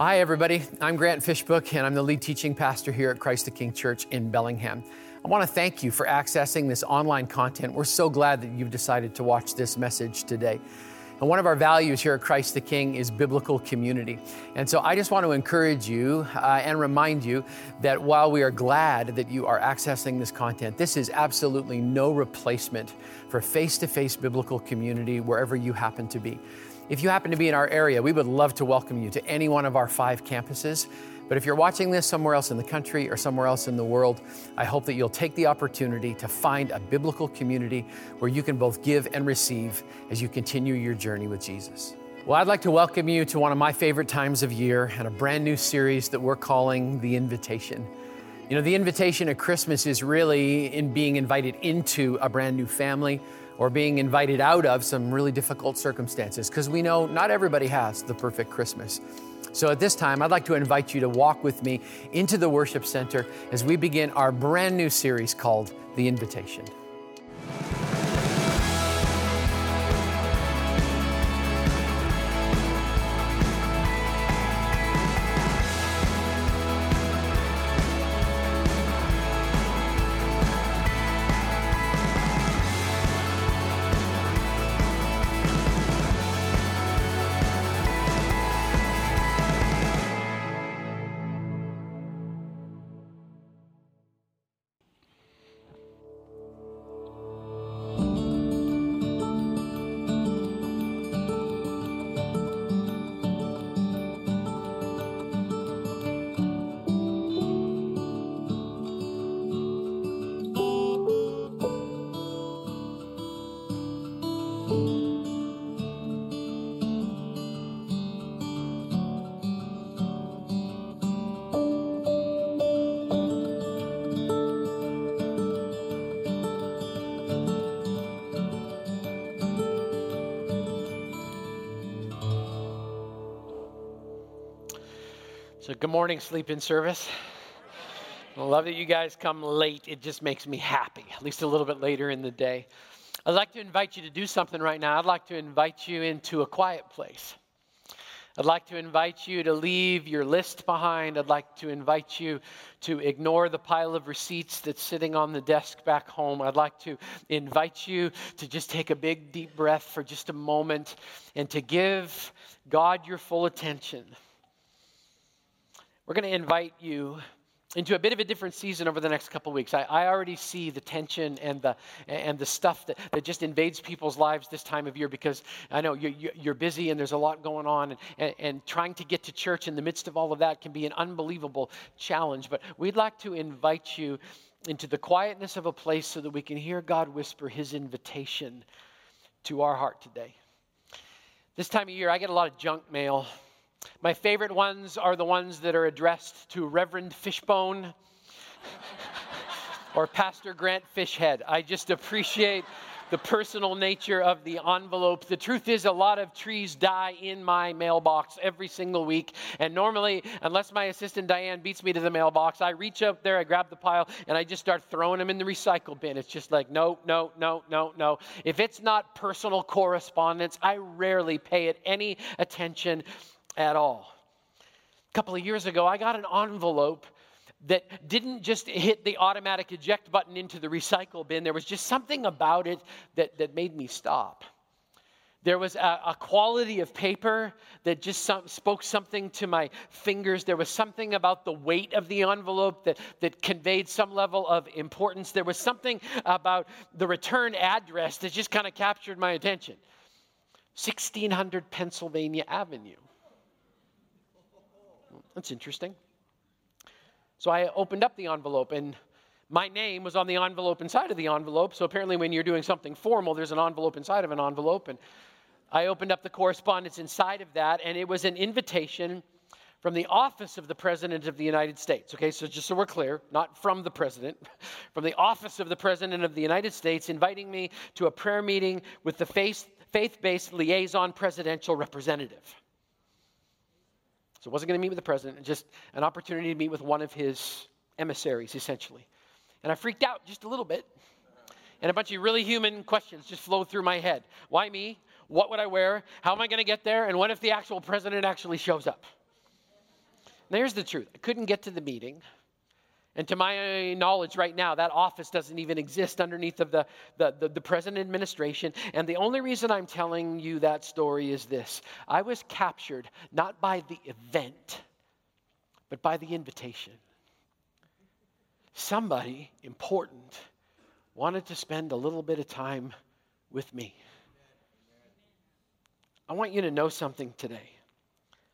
Hi, everybody. I'm Grant Fishbook, and I'm the lead teaching pastor here at Christ the King Church in Bellingham. I want to thank you for accessing this online content. We're so glad that you've decided to watch this message today. And one of our values here at Christ the King is biblical community. And so I just want to encourage you uh, and remind you that while we are glad that you are accessing this content, this is absolutely no replacement for face to face biblical community wherever you happen to be. If you happen to be in our area, we would love to welcome you to any one of our five campuses. But if you're watching this somewhere else in the country or somewhere else in the world, I hope that you'll take the opportunity to find a biblical community where you can both give and receive as you continue your journey with Jesus. Well, I'd like to welcome you to one of my favorite times of year and a brand new series that we're calling The Invitation. You know, the invitation at Christmas is really in being invited into a brand new family or being invited out of some really difficult circumstances because we know not everybody has the perfect Christmas. So at this time, I'd like to invite you to walk with me into the worship center as we begin our brand new series called The Invitation. So, good morning, sleep in service. I love that you guys come late. It just makes me happy, at least a little bit later in the day. I'd like to invite you to do something right now. I'd like to invite you into a quiet place. I'd like to invite you to leave your list behind. I'd like to invite you to ignore the pile of receipts that's sitting on the desk back home. I'd like to invite you to just take a big, deep breath for just a moment and to give God your full attention. We're going to invite you into a bit of a different season over the next couple weeks. I, I, already see the tension and the, and the stuff that, that just invades people's lives this time of year because I know you're, you're busy and there's a lot going on, and, and, and trying to get to church in the midst of all of that can be an unbelievable challenge. But we'd like to invite you into the quietness of a place so that we can hear God whisper his invitation to our heart today. This time of year, I get a lot of junk mail my favorite ones are the ones that are addressed to Reverend Fishbone or Pastor Grant Fishhead. I just appreciate the personal nature of the envelope. The truth is, a lot of trees die in my mailbox every single week. And normally, unless my assistant Diane beats me to the mailbox, I reach up there, I grab the pile, and I just start throwing them in the recycle bin. It's just like, no, no, no, no, no. If it's not personal correspondence, I rarely pay it any attention at all. A couple of years ago, I got an envelope that didn't just hit the automatic eject button into the recycle bin. There was just something about it that, that made me stop. There was a, a quality of paper that just some, spoke something to my fingers. There was something about the weight of the envelope that, that conveyed some level of importance. There was something about the return address that just kind of captured my attention 1600 Pennsylvania Avenue. That's interesting. So I opened up the envelope and my name was on the envelope inside of the envelope. So apparently, when you're doing something formal, there's an envelope inside of an envelope. And I opened up the correspondence inside of that, and it was an invitation from the office of the President of the United States. Okay, so just so we're clear, not from the President, from the office of the President of the United States, inviting me to a prayer meeting with the faith based liaison presidential representative. So wasn't going to meet with the president, just an opportunity to meet with one of his emissaries, essentially. And I freaked out just a little bit. And a bunch of really human questions just flowed through my head. Why me? What would I wear? How am I going to get there? And what if the actual president actually shows up? here's the truth I couldn't get to the meeting. And to my knowledge, right now, that office doesn't even exist underneath of the, the, the, the, present administration. And the only reason I'm telling you that story is this I was captured not by the event, but by the invitation. Somebody important wanted to spend a little bit of time with me. I want you to know something today.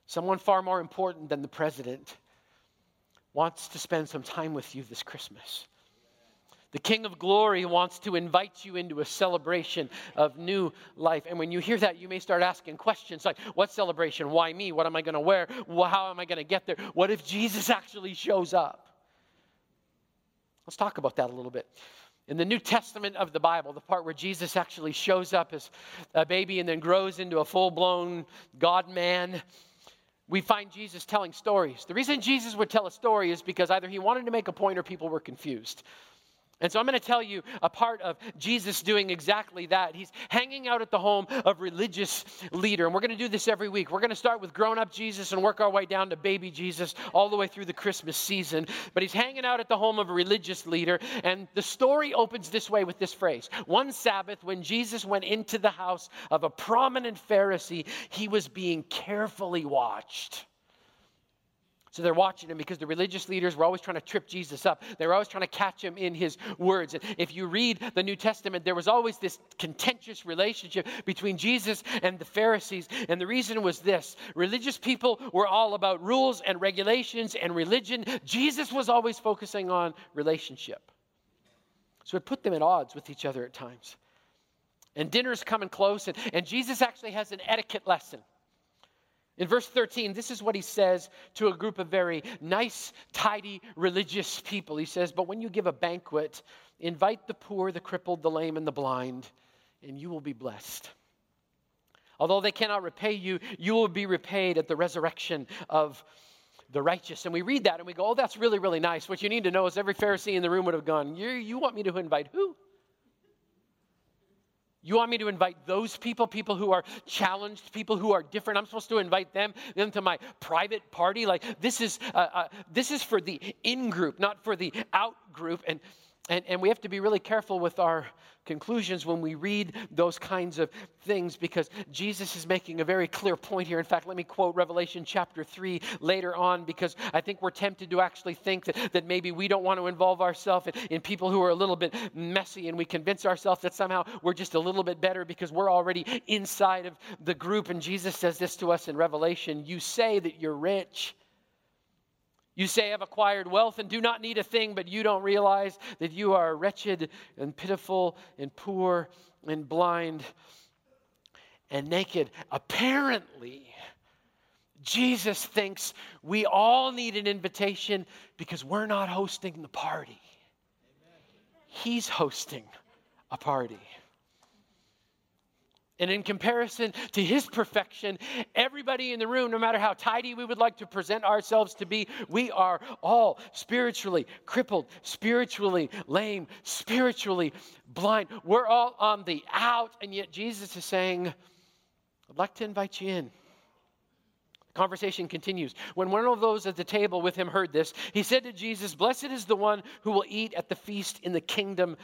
Someone far more important than the president wants to spend some time with you this Christmas. The King of Glory wants to invite you into a celebration of new life. And when you hear that, you may start asking questions like, What celebration? Why me? What am I going to wear? How am I going to get there? What if Jesus actually shows up? Let's talk about that a little bit. In the New Testament of the Bible, the part where Jesus actually shows up as a baby and then grows into a full blown God man, we find Jesus telling stories. The reason Jesus would tell a story is because either he wanted to make a point or people were confused. And so I'm going to tell you a part of Jesus doing exactly that. He's hanging out at the home of religious leader. And we're going to do this every week. We're going to start with grown up Jesus and work our way down to baby Jesus all the way through the Christmas season. But he's hanging out at the home of a religious leader. And the story opens this way with this phrase One Sabbath, when Jesus went into the house of a prominent Pharisee, he was being carefully watched. So they're watching him because the religious leaders were always trying to trip Jesus up. They were always trying to catch him in his words. And if you read the New Testament, there was always this contentious relationship between Jesus and the Pharisees. And the reason was this religious people were all about rules and regulations and religion. Jesus was always focusing on relationship. So it put them at odds with each other at times. And dinner's coming close, and, and Jesus actually has an etiquette lesson. In verse 13, this is what he says to a group of very nice, tidy, religious people. He says, But when you give a banquet, invite the poor, the crippled, the lame, and the blind, and you will be blessed. Although they cannot repay you, you will be repaid at the resurrection of the righteous. And we read that and we go, Oh, that's really, really nice. What you need to know is every Pharisee in the room would have gone, You, you want me to invite who? You want me to invite those people, people who are challenged, people who are different. I'm supposed to invite them, them to my private party. Like this is uh, uh, this is for the in group, not for the out group. And and, and we have to be really careful with our conclusions when we read those kinds of things because Jesus is making a very clear point here. In fact, let me quote Revelation chapter 3 later on because I think we're tempted to actually think that, that maybe we don't want to involve ourselves in, in people who are a little bit messy and we convince ourselves that somehow we're just a little bit better because we're already inside of the group. And Jesus says this to us in Revelation You say that you're rich you say, I've acquired wealth and do not need a thing, but you don't realize that you are wretched and pitiful and poor and blind and naked. Apparently, Jesus thinks we all need an invitation because we're not hosting the party. He's hosting a party. And in comparison to his perfection, everybody in the room, no matter how tidy we would like to present ourselves to be, we are all spiritually crippled, spiritually lame, spiritually blind. We're all on the out, and yet Jesus is saying, I'd like to invite you in. The conversation continues. When one of those at the table with him heard this, he said to Jesus, Blessed is the one who will eat at the feast in the kingdom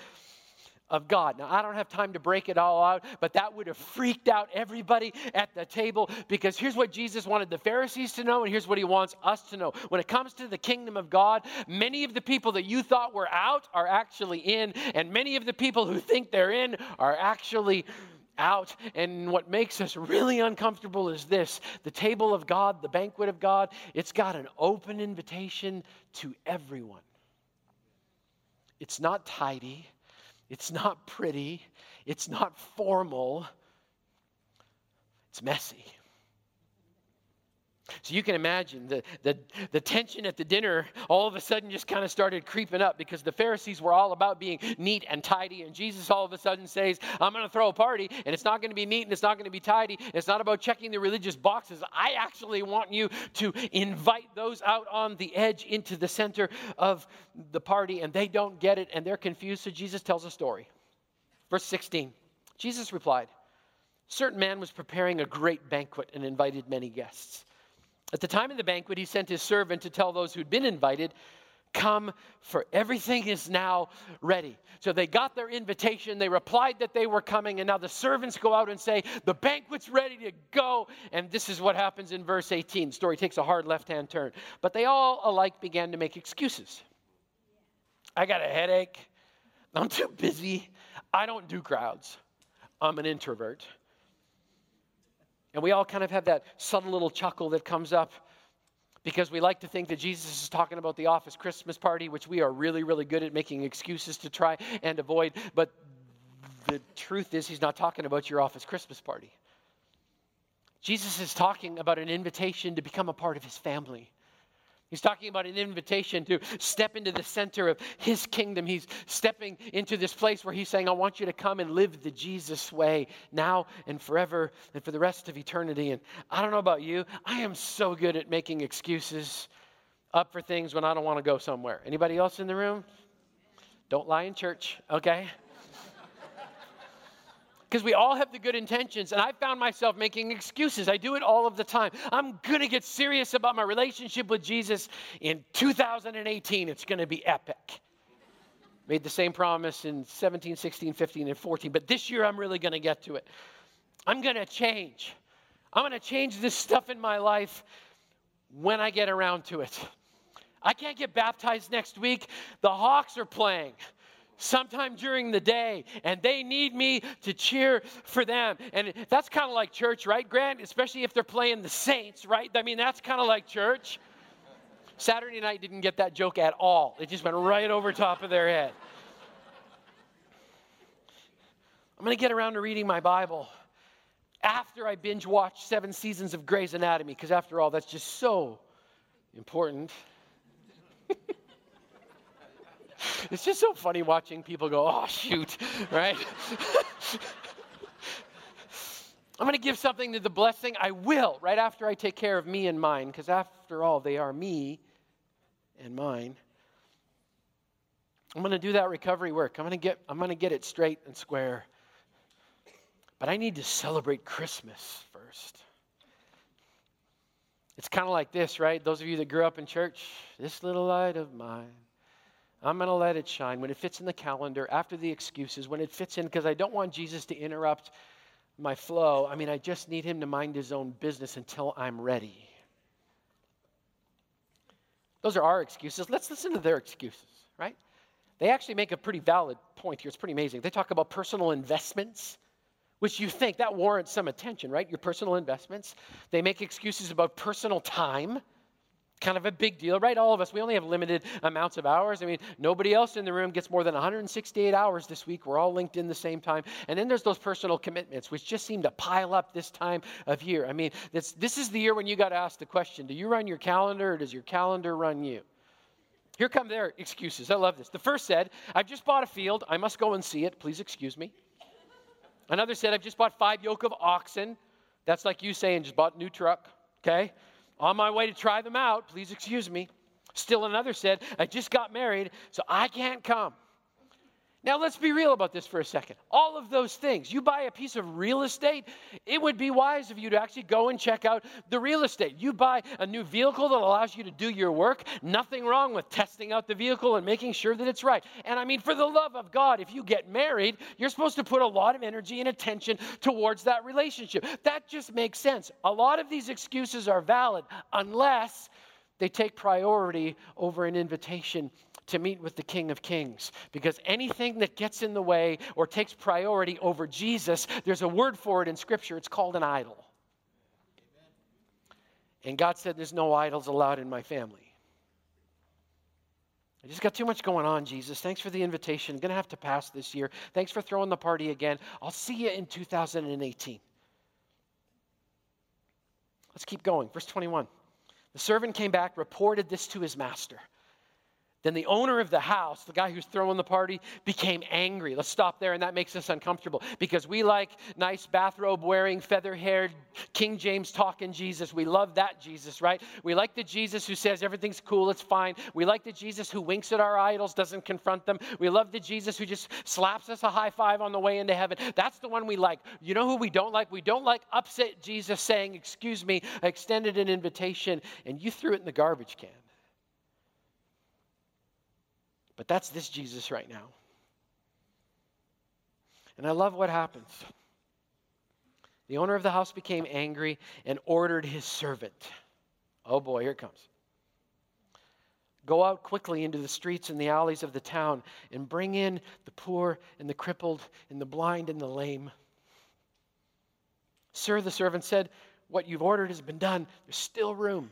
of God. Now, I don't have time to break it all out, but that would have freaked out everybody at the table because here's what Jesus wanted the Pharisees to know, and here's what he wants us to know. When it comes to the kingdom of God, many of the people that you thought were out are actually in, and many of the people who think they're in are actually out. And what makes us really uncomfortable is this the table of God, the banquet of God, it's got an open invitation to everyone. It's not tidy. It's not pretty, it's not formal, it's messy. So you can imagine the, the, the tension at the dinner all of a sudden just kind of started creeping up because the Pharisees were all about being neat and tidy. And Jesus all of a sudden says, I'm going to throw a party and it's not going to be neat and it's not going to be tidy. It's not about checking the religious boxes. I actually want you to invite those out on the edge into the center of the party and they don't get it and they're confused. So Jesus tells a story. Verse 16 Jesus replied, Certain man was preparing a great banquet and invited many guests. At the time of the banquet, he sent his servant to tell those who'd been invited, Come, for everything is now ready. So they got their invitation. They replied that they were coming. And now the servants go out and say, The banquet's ready to go. And this is what happens in verse 18. The story takes a hard left hand turn. But they all alike began to make excuses. I got a headache. I'm too busy. I don't do crowds. I'm an introvert. And we all kind of have that subtle little chuckle that comes up because we like to think that Jesus is talking about the office Christmas party, which we are really, really good at making excuses to try and avoid. But the truth is, he's not talking about your office Christmas party. Jesus is talking about an invitation to become a part of his family. He's talking about an invitation to step into the center of his kingdom. He's stepping into this place where he's saying, I want you to come and live the Jesus way now and forever and for the rest of eternity. And I don't know about you, I am so good at making excuses up for things when I don't want to go somewhere. Anybody else in the room? Don't lie in church, okay? Because we all have the good intentions. And I found myself making excuses. I do it all of the time. I'm going to get serious about my relationship with Jesus in 2018. It's going to be epic. Made the same promise in 17, 16, 15, and 14. But this year, I'm really going to get to it. I'm going to change. I'm going to change this stuff in my life when I get around to it. I can't get baptized next week. The Hawks are playing sometime during the day and they need me to cheer for them. And that's kind of like church, right, Grant? Especially if they're playing the Saints, right? I mean, that's kind of like church. Saturday night didn't get that joke at all, it just went right over top of their head. I'm going to get around to reading my Bible after I binge watch seven seasons of Grey's Anatomy, because after all, that's just so important. it's just so funny watching people go, oh, shoot, right? I'm going to give something to the blessing. I will, right after I take care of me and mine, because after all, they are me and mine. I'm going to do that recovery work. I'm going to get, I'm going to get it straight and square. But I need to celebrate Christmas first. It's kind of like this, right? Those of you that grew up in church, this little light of mine I'm going to let it shine when it fits in the calendar, after the excuses, when it fits in, because I don't want Jesus to interrupt my flow. I mean, I just need him to mind his own business until I'm ready. Those are our excuses. Let's listen to their excuses, right? They actually make a pretty valid point here. It's pretty amazing. They talk about personal investments, which you think that warrants some attention, right? Your personal investments. They make excuses about personal time kind of a big deal, right? All of us, we only have limited amounts of hours. I mean, nobody else in the room gets more than 168 hours this week. We're all linked in the same time. And then there's those personal commitments, which just seem to pile up this time of year. I mean, this, this is the year when you got to ask the question do you run your calendar or does your calendar run you? Here come their excuses. I love this. The first said, I've just bought a field. I must go and see it. Please excuse me. Another said, I've just bought five yoke of oxen. That's like you saying, just bought a new truck. Okay? On my way to try them out, please excuse me. Still another said, I just got married, so I can't come. Now, let's be real about this for a second. All of those things, you buy a piece of real estate, it would be wise of you to actually go and check out the real estate. You buy a new vehicle that allows you to do your work, nothing wrong with testing out the vehicle and making sure that it's right. And I mean, for the love of God, if you get married, you're supposed to put a lot of energy and attention towards that relationship. That just makes sense. A lot of these excuses are valid unless they take priority over an invitation to meet with the King of Kings. Because anything that gets in the way or takes priority over Jesus, there's a word for it in Scripture. It's called an idol. And God said, There's no idols allowed in my family. I just got too much going on, Jesus. Thanks for the invitation. I'm going to have to pass this year. Thanks for throwing the party again. I'll see you in 2018. Let's keep going. Verse 21. The servant came back, reported this to his master. Then the owner of the house, the guy who's throwing the party, became angry. Let's stop there, and that makes us uncomfortable because we like nice bathrobe wearing, feather haired, King James talking Jesus. We love that Jesus, right? We like the Jesus who says everything's cool, it's fine. We like the Jesus who winks at our idols, doesn't confront them. We love the Jesus who just slaps us a high five on the way into heaven. That's the one we like. You know who we don't like? We don't like upset Jesus saying, Excuse me, I extended an invitation, and you threw it in the garbage can. But that's this Jesus right now. And I love what happens. The owner of the house became angry and ordered his servant. Oh boy, here it comes. Go out quickly into the streets and the alleys of the town and bring in the poor and the crippled and the blind and the lame. Sir, the servant said, What you've ordered has been done. There's still room.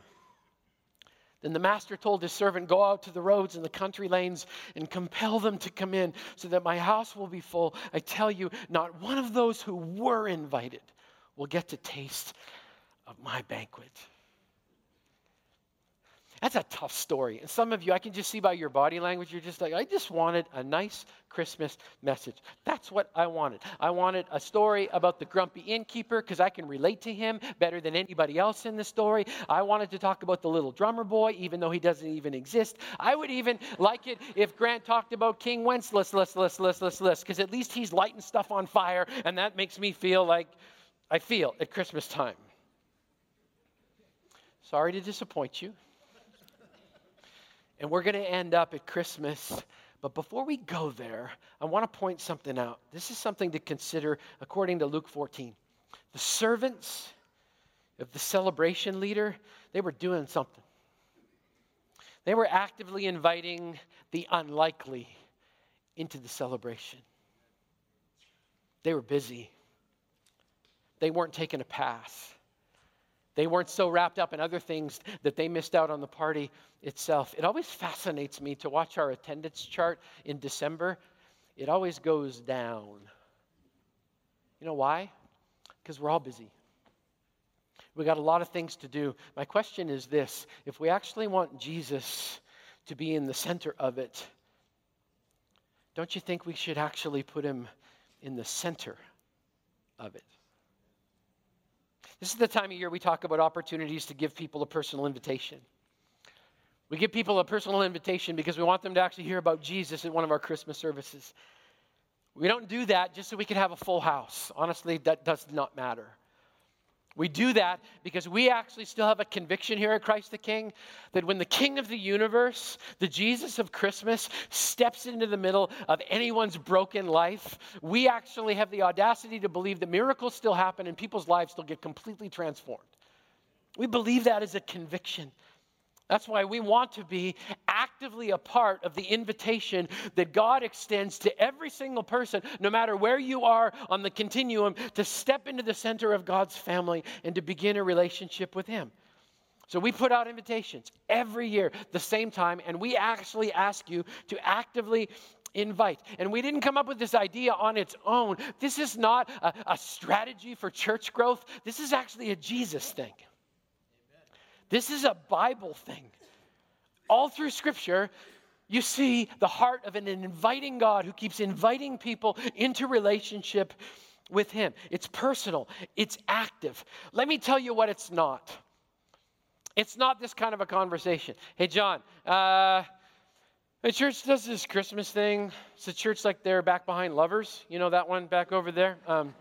Then the master told his servant, Go out to the roads and the country lanes and compel them to come in so that my house will be full. I tell you, not one of those who were invited will get to taste of my banquet. That's a tough story. And some of you, I can just see by your body language, you're just like, I just wanted a nice Christmas message. That's what I wanted. I wanted a story about the grumpy innkeeper because I can relate to him better than anybody else in the story. I wanted to talk about the little drummer boy, even though he doesn't even exist. I would even like it if Grant talked about King Wenceslas, list, list, list, list, list, because at least he's lighting stuff on fire, and that makes me feel like I feel at Christmas time. Sorry to disappoint you. And we're going to end up at Christmas. But before we go there, I want to point something out. This is something to consider according to Luke 14. The servants of the celebration leader, they were doing something. They were actively inviting the unlikely into the celebration. They were busy. They weren't taking a pass. They weren't so wrapped up in other things that they missed out on the party itself. It always fascinates me to watch our attendance chart in December. It always goes down. You know why? Because we're all busy. We got a lot of things to do. My question is this if we actually want Jesus to be in the center of it, don't you think we should actually put him in the center of it? This is the time of year we talk about opportunities to give people a personal invitation. We give people a personal invitation because we want them to actually hear about Jesus at one of our Christmas services. We don't do that just so we can have a full house. Honestly, that does not matter. We do that because we actually still have a conviction here at Christ the King that when the King of the universe, the Jesus of Christmas, steps into the middle of anyone's broken life, we actually have the audacity to believe that miracles still happen and people's lives still get completely transformed. We believe that as a conviction. That's why we want to be actively a part of the invitation that God extends to every single person, no matter where you are on the continuum, to step into the center of God's family and to begin a relationship with Him. So we put out invitations every year, the same time, and we actually ask you to actively invite. And we didn't come up with this idea on its own. This is not a, a strategy for church growth, this is actually a Jesus thing. This is a Bible thing. All through Scripture, you see the heart of an inviting God who keeps inviting people into relationship with Him. It's personal, it's active. Let me tell you what it's not. It's not this kind of a conversation. Hey, John, uh, the church does this Christmas thing. It's a church like they're back behind lovers. You know that one back over there? Um,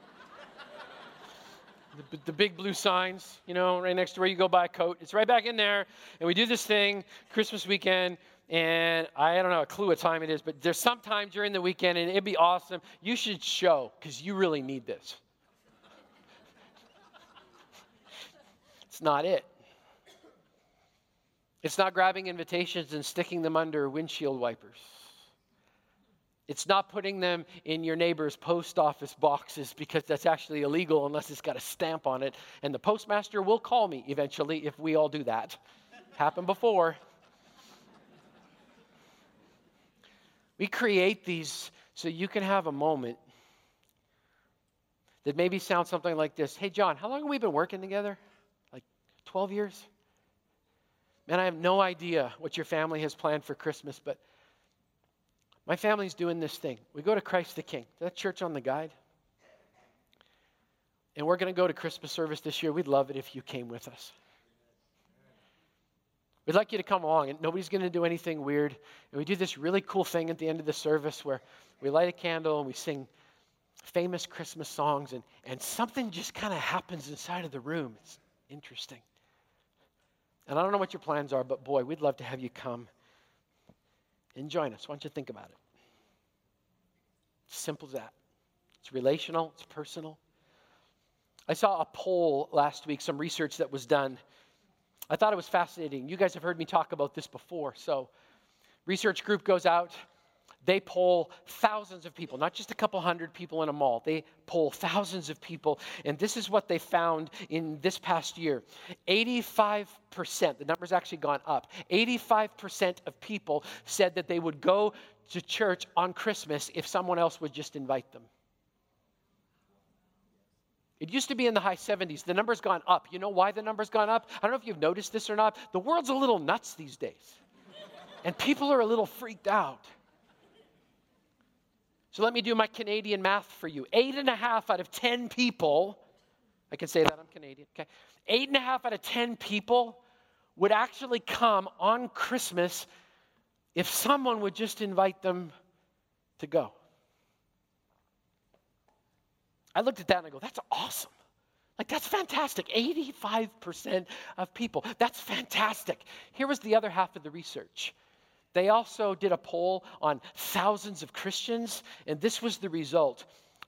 the, the, big blue signs, you know, right next to where you go buy a coat. It's right back in there. And we do this thing Christmas weekend. And I don't know a clue what time it is, but there's some time during the weekend, and it'd be awesome. You should show because you really need this. it's not it. It's not grabbing invitations and sticking them under windshield wipers. It's not putting them in your neighbor's post office boxes because that's actually illegal unless it's got a stamp on it. And the postmaster will call me eventually if we all do that. Happened before. We create these so you can have a moment that maybe sounds something like this Hey, John, how long have we been working together? Like 12 years? Man, I have no idea what your family has planned for Christmas, but my family's doing this thing. We go to Christ the King. That church on the guide. And we're going to go to Christmas service this year. We'd love it if you came with us. We'd like you to come along, and nobody's going to do anything weird. And we do this really cool thing at the end of the service where we light a candle and we sing famous Christmas songs, and, and something just kind of happens inside of the room. It's interesting. And I don't know what your plans are, but boy, we'd love to have you come and join us. Why don't you think about it? It's simple as that. It's relational, it's personal. I saw a poll last week, some research that was done. I thought it was fascinating. You guys have heard me talk about this before. So, research group goes out, they poll thousands of people, not just a couple hundred people in a mall. They poll thousands of people. And this is what they found in this past year 85%, the number's actually gone up, 85% of people said that they would go to church on Christmas if someone else would just invite them. It used to be in the high 70s. The number's gone up. You know why the number's gone up? I don't know if you've noticed this or not. The world's a little nuts these days. And people are a little freaked out. So let me do my Canadian math for you. Eight and a half out of 10 people, I can say that I'm Canadian, okay? Eight and a half out of 10 people would actually come on Christmas if someone would just invite them to go. I looked at that and I go, that's awesome. Like, that's fantastic. 85% of people. That's fantastic. Here was the other half of the research. They also did a poll on thousands of Christians, and this was the result.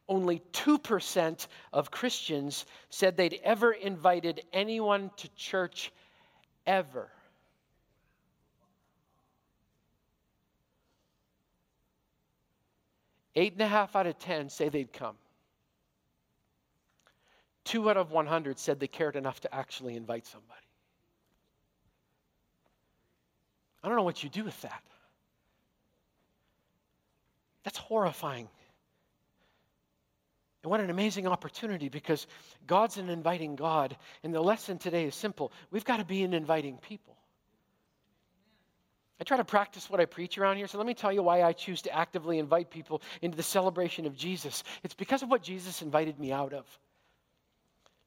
Only 2% of Christians said they'd ever invited anyone to church ever. Eight and a half out of 10 say they'd come. Two out of 100 said they cared enough to actually invite somebody. I don't know what you do with that. That's horrifying. And what an amazing opportunity because God's an inviting God. And the lesson today is simple we've got to be an inviting people. I try to practice what I preach around here, so let me tell you why I choose to actively invite people into the celebration of Jesus. It's because of what Jesus invited me out of.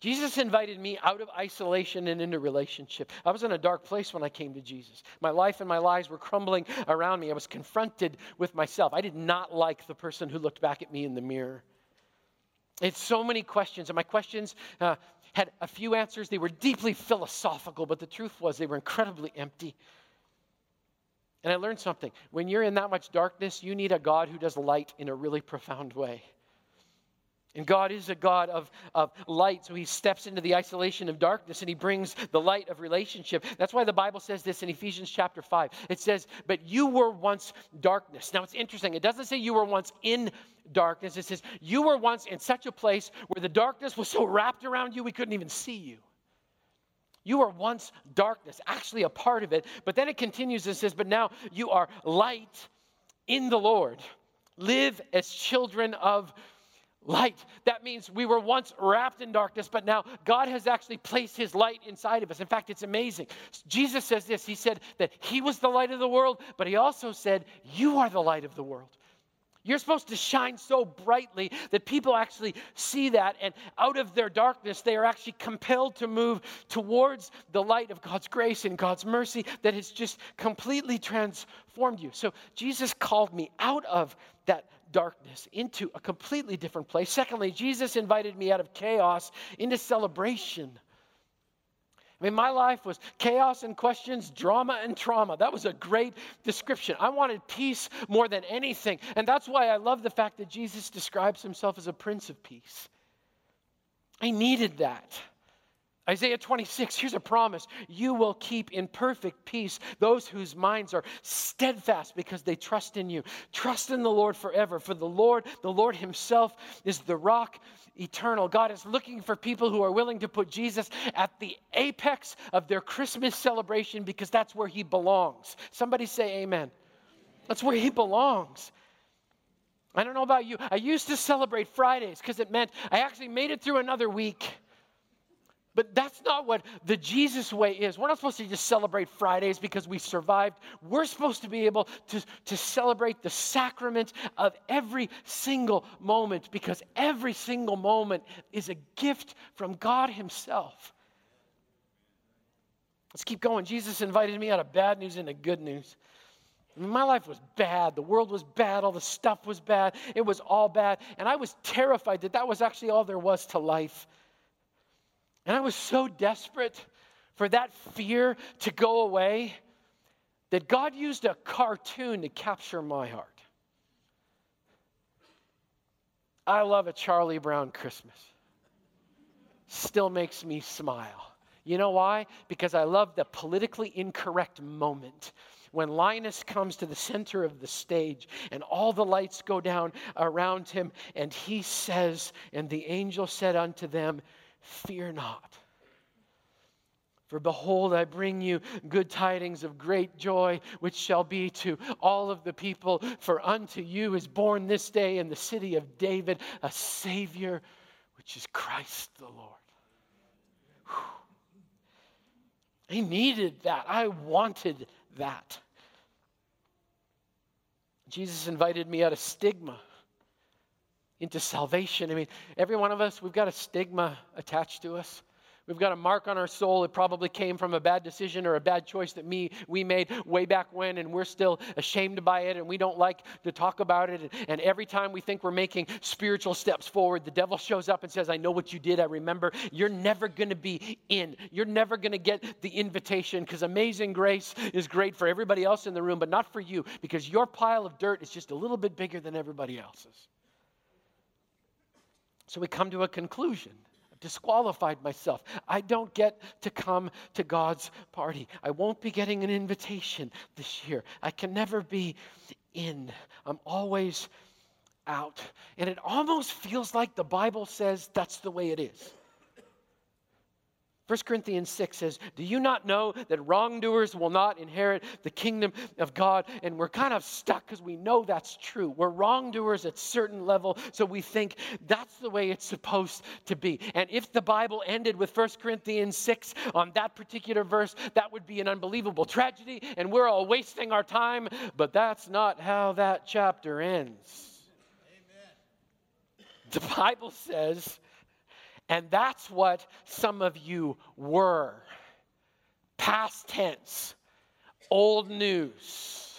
Jesus invited me out of isolation and into relationship. I was in a dark place when I came to Jesus. My life and my lies were crumbling around me. I was confronted with myself. I did not like the person who looked back at me in the mirror. It's so many questions, and my questions uh, had a few answers. They were deeply philosophical, but the truth was they were incredibly empty. And I learned something. When you're in that much darkness, you need a God who does light in a really profound way. And God is a God of, of light, so he steps into the isolation of darkness and he brings the light of relationship. That's why the Bible says this in Ephesians chapter 5. It says, But you were once darkness. Now it's interesting. It doesn't say you were once in darkness, it says you were once in such a place where the darkness was so wrapped around you we couldn't even see you. You were once darkness, actually a part of it. But then it continues and says, But now you are light in the Lord. Live as children of light. That means we were once wrapped in darkness, but now God has actually placed his light inside of us. In fact, it's amazing. Jesus says this He said that he was the light of the world, but he also said, You are the light of the world. You're supposed to shine so brightly that people actually see that, and out of their darkness, they are actually compelled to move towards the light of God's grace and God's mercy that has just completely transformed you. So, Jesus called me out of that darkness into a completely different place. Secondly, Jesus invited me out of chaos into celebration. I mean, my life was chaos and questions, drama and trauma. That was a great description. I wanted peace more than anything. And that's why I love the fact that Jesus describes himself as a prince of peace. I needed that. Isaiah 26, here's a promise. You will keep in perfect peace those whose minds are steadfast because they trust in you. Trust in the Lord forever. For the Lord, the Lord Himself, is the rock eternal. God is looking for people who are willing to put Jesus at the apex of their Christmas celebration because that's where He belongs. Somebody say amen. That's where He belongs. I don't know about you. I used to celebrate Fridays because it meant I actually made it through another week. But that's not what the Jesus way is. We're not supposed to just celebrate Fridays because we survived. We're supposed to be able to, to celebrate the sacrament of every single moment because every single moment is a gift from God Himself. Let's keep going. Jesus invited me out of bad news into good news. My life was bad. The world was bad. All the stuff was bad. It was all bad. And I was terrified that that was actually all there was to life. And I was so desperate for that fear to go away that God used a cartoon to capture my heart. I love a Charlie Brown Christmas. Still makes me smile. You know why? Because I love the politically incorrect moment when Linus comes to the center of the stage and all the lights go down around him, and he says, And the angel said unto them, Fear not. For behold, I bring you good tidings of great joy, which shall be to all of the people. For unto you is born this day in the city of David a Savior, which is Christ the Lord. I needed that. I wanted that. Jesus invited me out of stigma into salvation. I mean, every one of us, we've got a stigma attached to us. We've got a mark on our soul. It probably came from a bad decision or a bad choice that me we made way back when, and we're still ashamed by it, and we don't like to talk about it. And every time we think we're making spiritual steps forward, the devil shows up and says, "I know what you did. I remember. You're never going to be in. You're never going to get the invitation because Amazing Grace is great for everybody else in the room, but not for you because your pile of dirt is just a little bit bigger than everybody else's." So we come to a conclusion. I've disqualified myself. I don't get to come to God's party. I won't be getting an invitation this year. I can never be in. I'm always out. And it almost feels like the Bible says that's the way it is. 1 Corinthians 6 says, Do you not know that wrongdoers will not inherit the kingdom of God? And we're kind of stuck because we know that's true. We're wrongdoers at certain level, so we think that's the way it's supposed to be. And if the Bible ended with 1 Corinthians 6 on that particular verse, that would be an unbelievable tragedy, and we're all wasting our time. But that's not how that chapter ends. Amen. The Bible says, and that's what some of you were. Past tense, old news.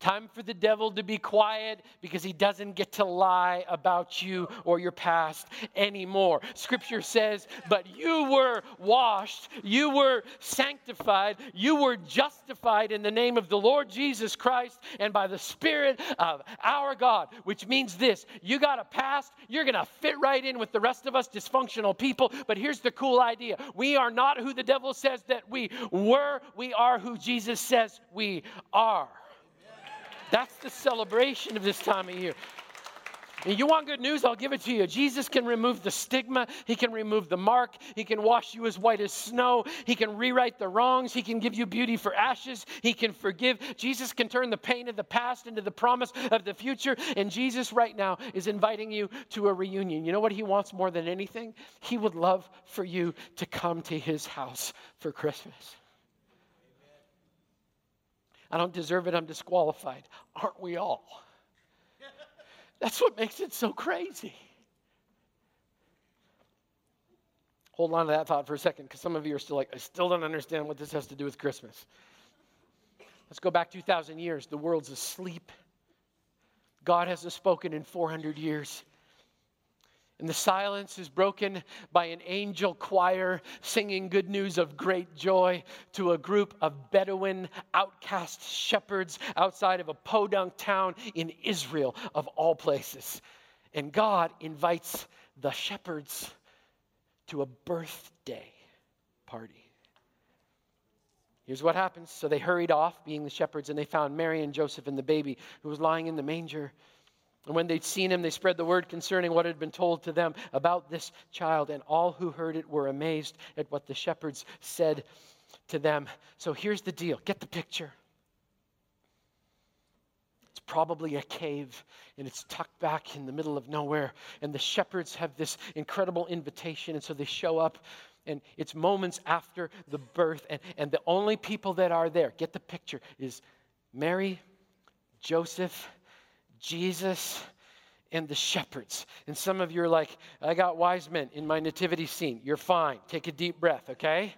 Time for the devil to be quiet because he doesn't get to lie about you or your past anymore. Scripture says, But you were washed, you were sanctified, you were justified in the name of the Lord Jesus Christ and by the Spirit of our God, which means this you got a past, you're going to fit right in with the rest of us dysfunctional people. But here's the cool idea we are not who the devil says that we were, we are who Jesus says we are. That's the celebration of this time of year. And you want good news? I'll give it to you. Jesus can remove the stigma. He can remove the mark. He can wash you as white as snow. He can rewrite the wrongs. He can give you beauty for ashes. He can forgive. Jesus can turn the pain of the past into the promise of the future. And Jesus, right now, is inviting you to a reunion. You know what He wants more than anything? He would love for you to come to His house for Christmas. I don't deserve it, I'm disqualified. Aren't we all? That's what makes it so crazy. Hold on to that thought for a second because some of you are still like, I still don't understand what this has to do with Christmas. Let's go back 2,000 years. The world's asleep. God hasn't spoken in 400 years. And the silence is broken by an angel choir singing good news of great joy to a group of Bedouin outcast shepherds outside of a podunk town in Israel, of all places. And God invites the shepherds to a birthday party. Here's what happens. So they hurried off, being the shepherds, and they found Mary and Joseph and the baby who was lying in the manger. And when they'd seen him, they spread the word concerning what had been told to them about this child. And all who heard it were amazed at what the shepherds said to them. So here's the deal get the picture. It's probably a cave and it's tucked back in the middle of nowhere. And the shepherds have this incredible invitation. And so they show up and it's moments after the birth, and, and the only people that are there, get the picture, is Mary, Joseph, Jesus, and the shepherds. And some of you are like, I got wise men in my nativity scene. You're fine. Take a deep breath, okay?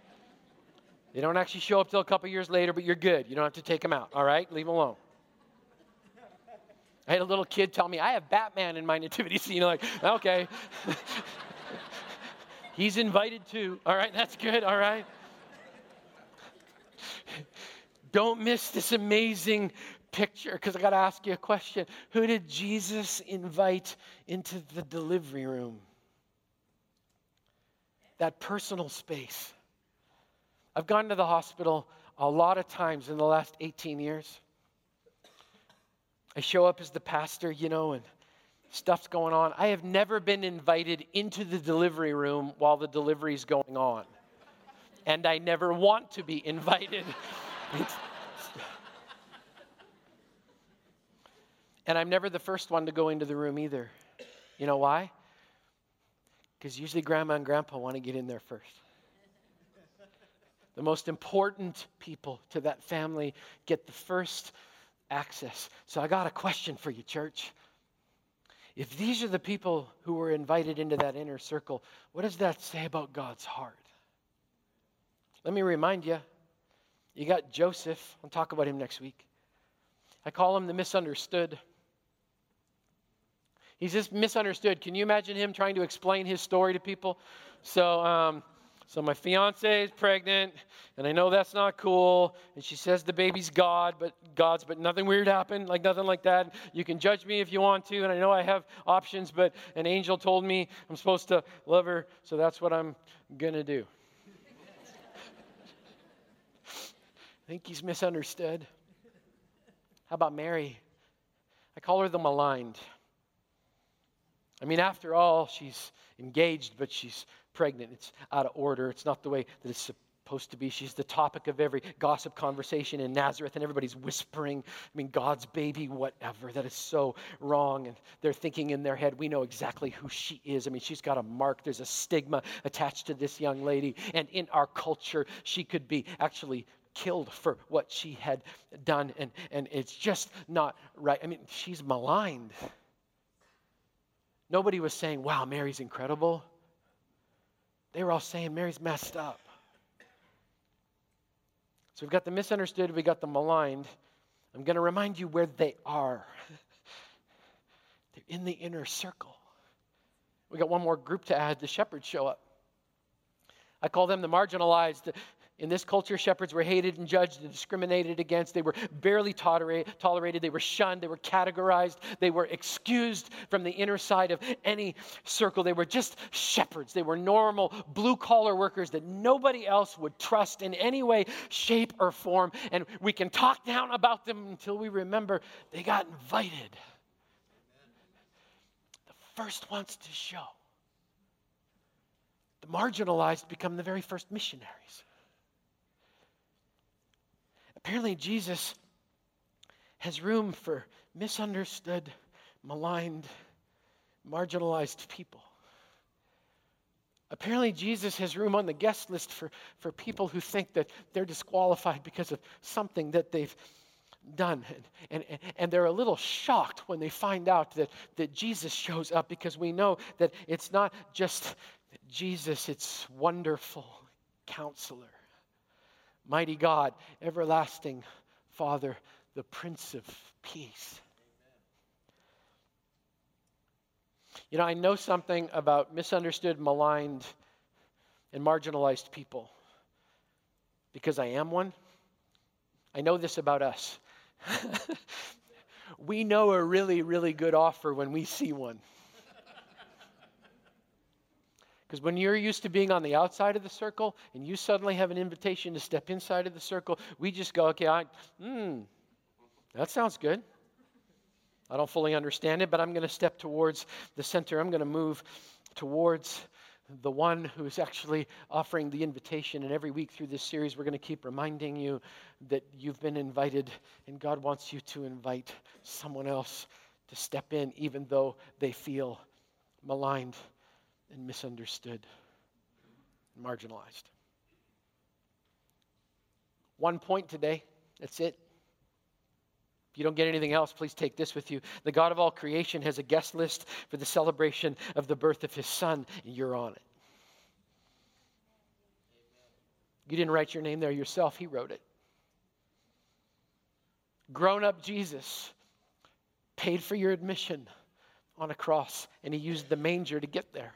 They don't actually show up till a couple years later, but you're good. You don't have to take them out, all right? Leave them alone. I had a little kid tell me, I have Batman in my nativity scene. I'm like, okay. He's invited too. All right, that's good. All right. Don't miss this amazing picture because I got to ask you a question. Who did Jesus invite into the delivery room? That personal space. I've gone to the hospital a lot of times in the last 18 years. I show up as the pastor, you know, and stuff's going on. I have never been invited into the delivery room while the delivery is going on. And I never want to be invited. And I'm never the first one to go into the room either. You know why? Because usually grandma and grandpa want to get in there first. The most important people to that family get the first access. So I got a question for you, church. If these are the people who were invited into that inner circle, what does that say about God's heart? Let me remind you you got Joseph. I'll talk about him next week. I call him the misunderstood. He's just misunderstood. Can you imagine him trying to explain his story to people? So, um, so my fiance is pregnant, and I know that's not cool. And she says the baby's God, but God's, but nothing weird happened, like nothing like that. You can judge me if you want to, and I know I have options, but an angel told me I'm supposed to love her, so that's what I'm gonna do. I think he's misunderstood. How about Mary? I call her the maligned. I mean, after all, she's engaged, but she's pregnant. It's out of order. It's not the way that it's supposed to be. She's the topic of every gossip conversation in Nazareth, and everybody's whispering, I mean, God's baby, whatever. That is so wrong. And they're thinking in their head, we know exactly who she is. I mean, she's got a mark, there's a stigma attached to this young lady. And in our culture, she could be actually killed for what she had done. And, and it's just not right. I mean, she's maligned. Nobody was saying, wow, Mary's incredible. They were all saying Mary's messed up. So we've got the misunderstood, we got the maligned. I'm going to remind you where they are. They're in the inner circle. We got one more group to add. The shepherds show up. I call them the marginalized. In this culture, shepherds were hated and judged and discriminated against. They were barely tolerated. They were shunned. They were categorized. They were excused from the inner side of any circle. They were just shepherds. They were normal blue collar workers that nobody else would trust in any way, shape, or form. And we can talk down about them until we remember they got invited. The first ones to show. The marginalized become the very first missionaries. Apparently, Jesus has room for misunderstood, maligned, marginalized people. Apparently, Jesus has room on the guest list for, for people who think that they're disqualified because of something that they've done. And, and, and they're a little shocked when they find out that, that Jesus shows up because we know that it's not just Jesus, it's wonderful counselor Mighty God, everlasting Father, the Prince of Peace. You know, I know something about misunderstood, maligned, and marginalized people because I am one. I know this about us. we know a really, really good offer when we see one. Because when you're used to being on the outside of the circle and you suddenly have an invitation to step inside of the circle, we just go, okay, hmm, that sounds good. I don't fully understand it, but I'm going to step towards the center. I'm going to move towards the one who's actually offering the invitation. And every week through this series, we're going to keep reminding you that you've been invited, and God wants you to invite someone else to step in, even though they feel maligned and misunderstood, marginalized. One point today, that's it. If you don't get anything else, please take this with you. The God of all creation has a guest list for the celebration of the birth of his son, and you're on it. You didn't write your name there yourself, he wrote it. Grown up Jesus paid for your admission on a cross, and he used the manger to get there.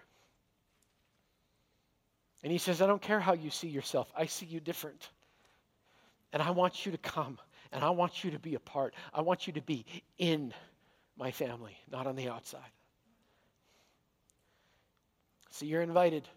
And he says, I don't care how you see yourself, I see you different. And I want you to come and I want you to be a part. I want you to be in my family, not on the outside. So you're invited.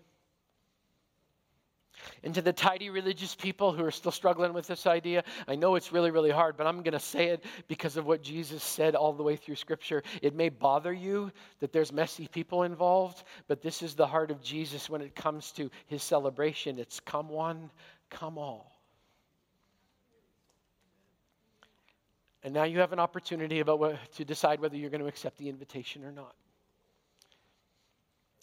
And to the tidy religious people who are still struggling with this idea, I know it's really, really hard, but I'm going to say it because of what Jesus said all the way through Scripture. It may bother you that there's messy people involved, but this is the heart of Jesus when it comes to his celebration. It's come one, come all. And now you have an opportunity about what, to decide whether you're going to accept the invitation or not.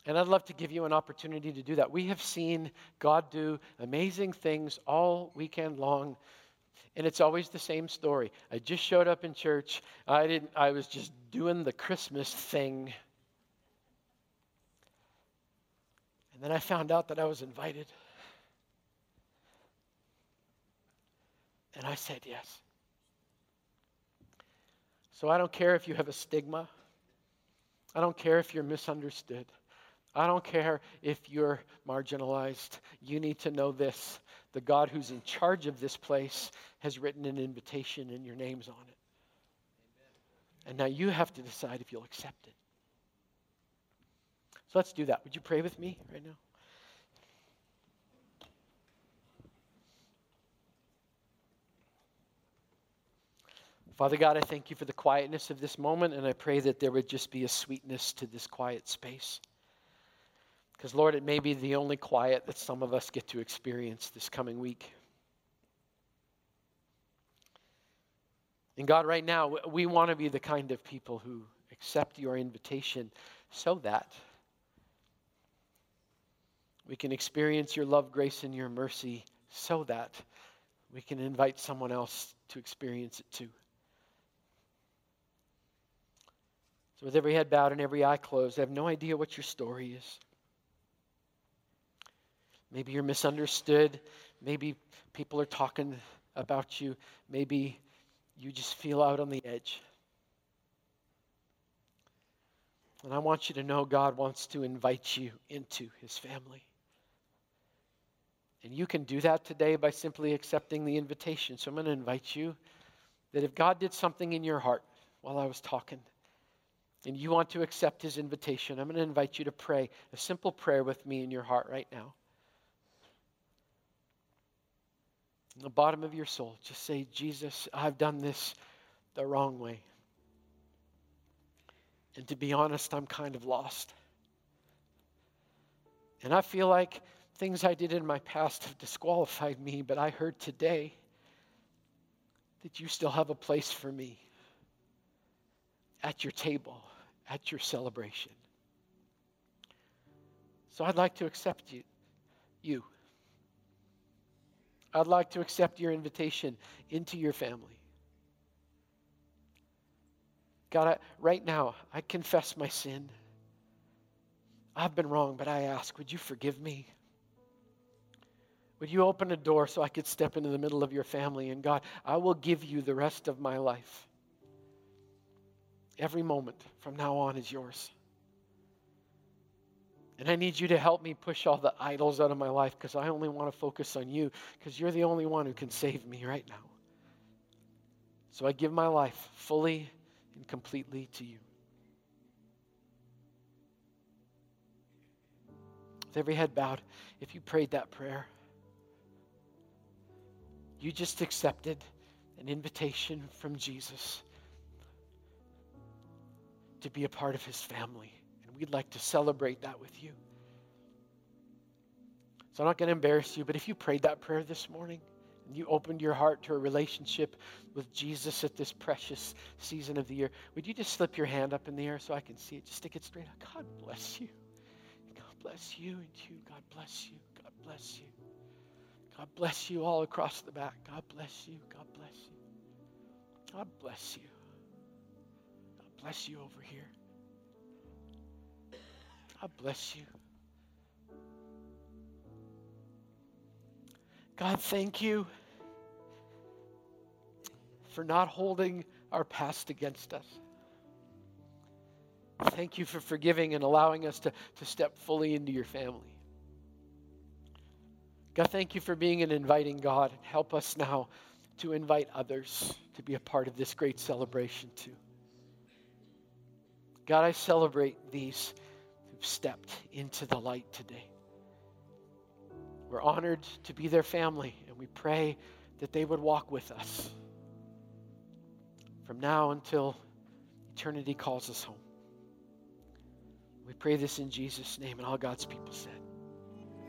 And I'd love to give you an opportunity to do that. We have seen God do amazing things all weekend long. And it's always the same story. I just showed up in church. I didn't I was just doing the Christmas thing. And then I found out that I was invited. And I said yes. So I don't care if you have a stigma. I don't care if you're misunderstood. I don't care if you're marginalized. You need to know this the God who's in charge of this place has written an invitation and your name's on it. And now you have to decide if you'll accept it. So let's do that. Would you pray with me right now? Father God, I thank you for the quietness of this moment, and I pray that there would just be a sweetness to this quiet space. Because, Lord, it may be the only quiet that some of us get to experience this coming week. And God, right now, we want to be the kind of people who accept your invitation so that we can experience your love, grace, and your mercy so that we can invite someone else to experience it too. So, with every head bowed and every eye closed, I have no idea what your story is. Maybe you're misunderstood. Maybe people are talking about you. Maybe you just feel out on the edge. And I want you to know God wants to invite you into his family. And you can do that today by simply accepting the invitation. So I'm going to invite you that if God did something in your heart while I was talking, and you want to accept his invitation, I'm going to invite you to pray a simple prayer with me in your heart right now. In the bottom of your soul, just say, Jesus, I've done this the wrong way. And to be honest, I'm kind of lost. And I feel like things I did in my past have disqualified me, but I heard today that you still have a place for me at your table at your celebration. So I'd like to accept you. You. I'd like to accept your invitation into your family. God, I, right now, I confess my sin. I've been wrong, but I ask, would you forgive me? Would you open a door so I could step into the middle of your family? And God, I will give you the rest of my life. Every moment from now on is yours. And I need you to help me push all the idols out of my life because I only want to focus on you because you're the only one who can save me right now. So I give my life fully and completely to you. With every head bowed, if you prayed that prayer, you just accepted an invitation from Jesus to be a part of his family. We'd like to celebrate that with you. So I'm not going to embarrass you, but if you prayed that prayer this morning and you opened your heart to a relationship with Jesus at this precious season of the year, would you just slip your hand up in the air so I can see it? Just stick it straight up. God bless you. God bless you and you. God bless you. God bless you. God bless you all across the back. God bless you. God bless you. God bless you. God bless you over here. God bless you. God, thank you for not holding our past against us. Thank you for forgiving and allowing us to, to step fully into your family. God, thank you for being an inviting God. Help us now to invite others to be a part of this great celebration too. God, I celebrate these who've stepped into the light today. We're honored to be their family, and we pray that they would walk with us from now until eternity calls us home. We pray this in Jesus' name, and all God's people said.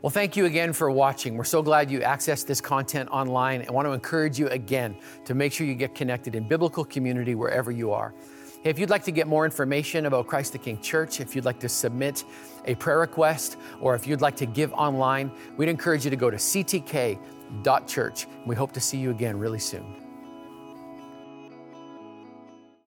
Well, thank you again for watching. We're so glad you accessed this content online and want to encourage you again to make sure you get connected in biblical community wherever you are. Hey, if you'd like to get more information about Christ the King Church, if you'd like to submit a prayer request, or if you'd like to give online, we'd encourage you to go to ctk.church. We hope to see you again really soon.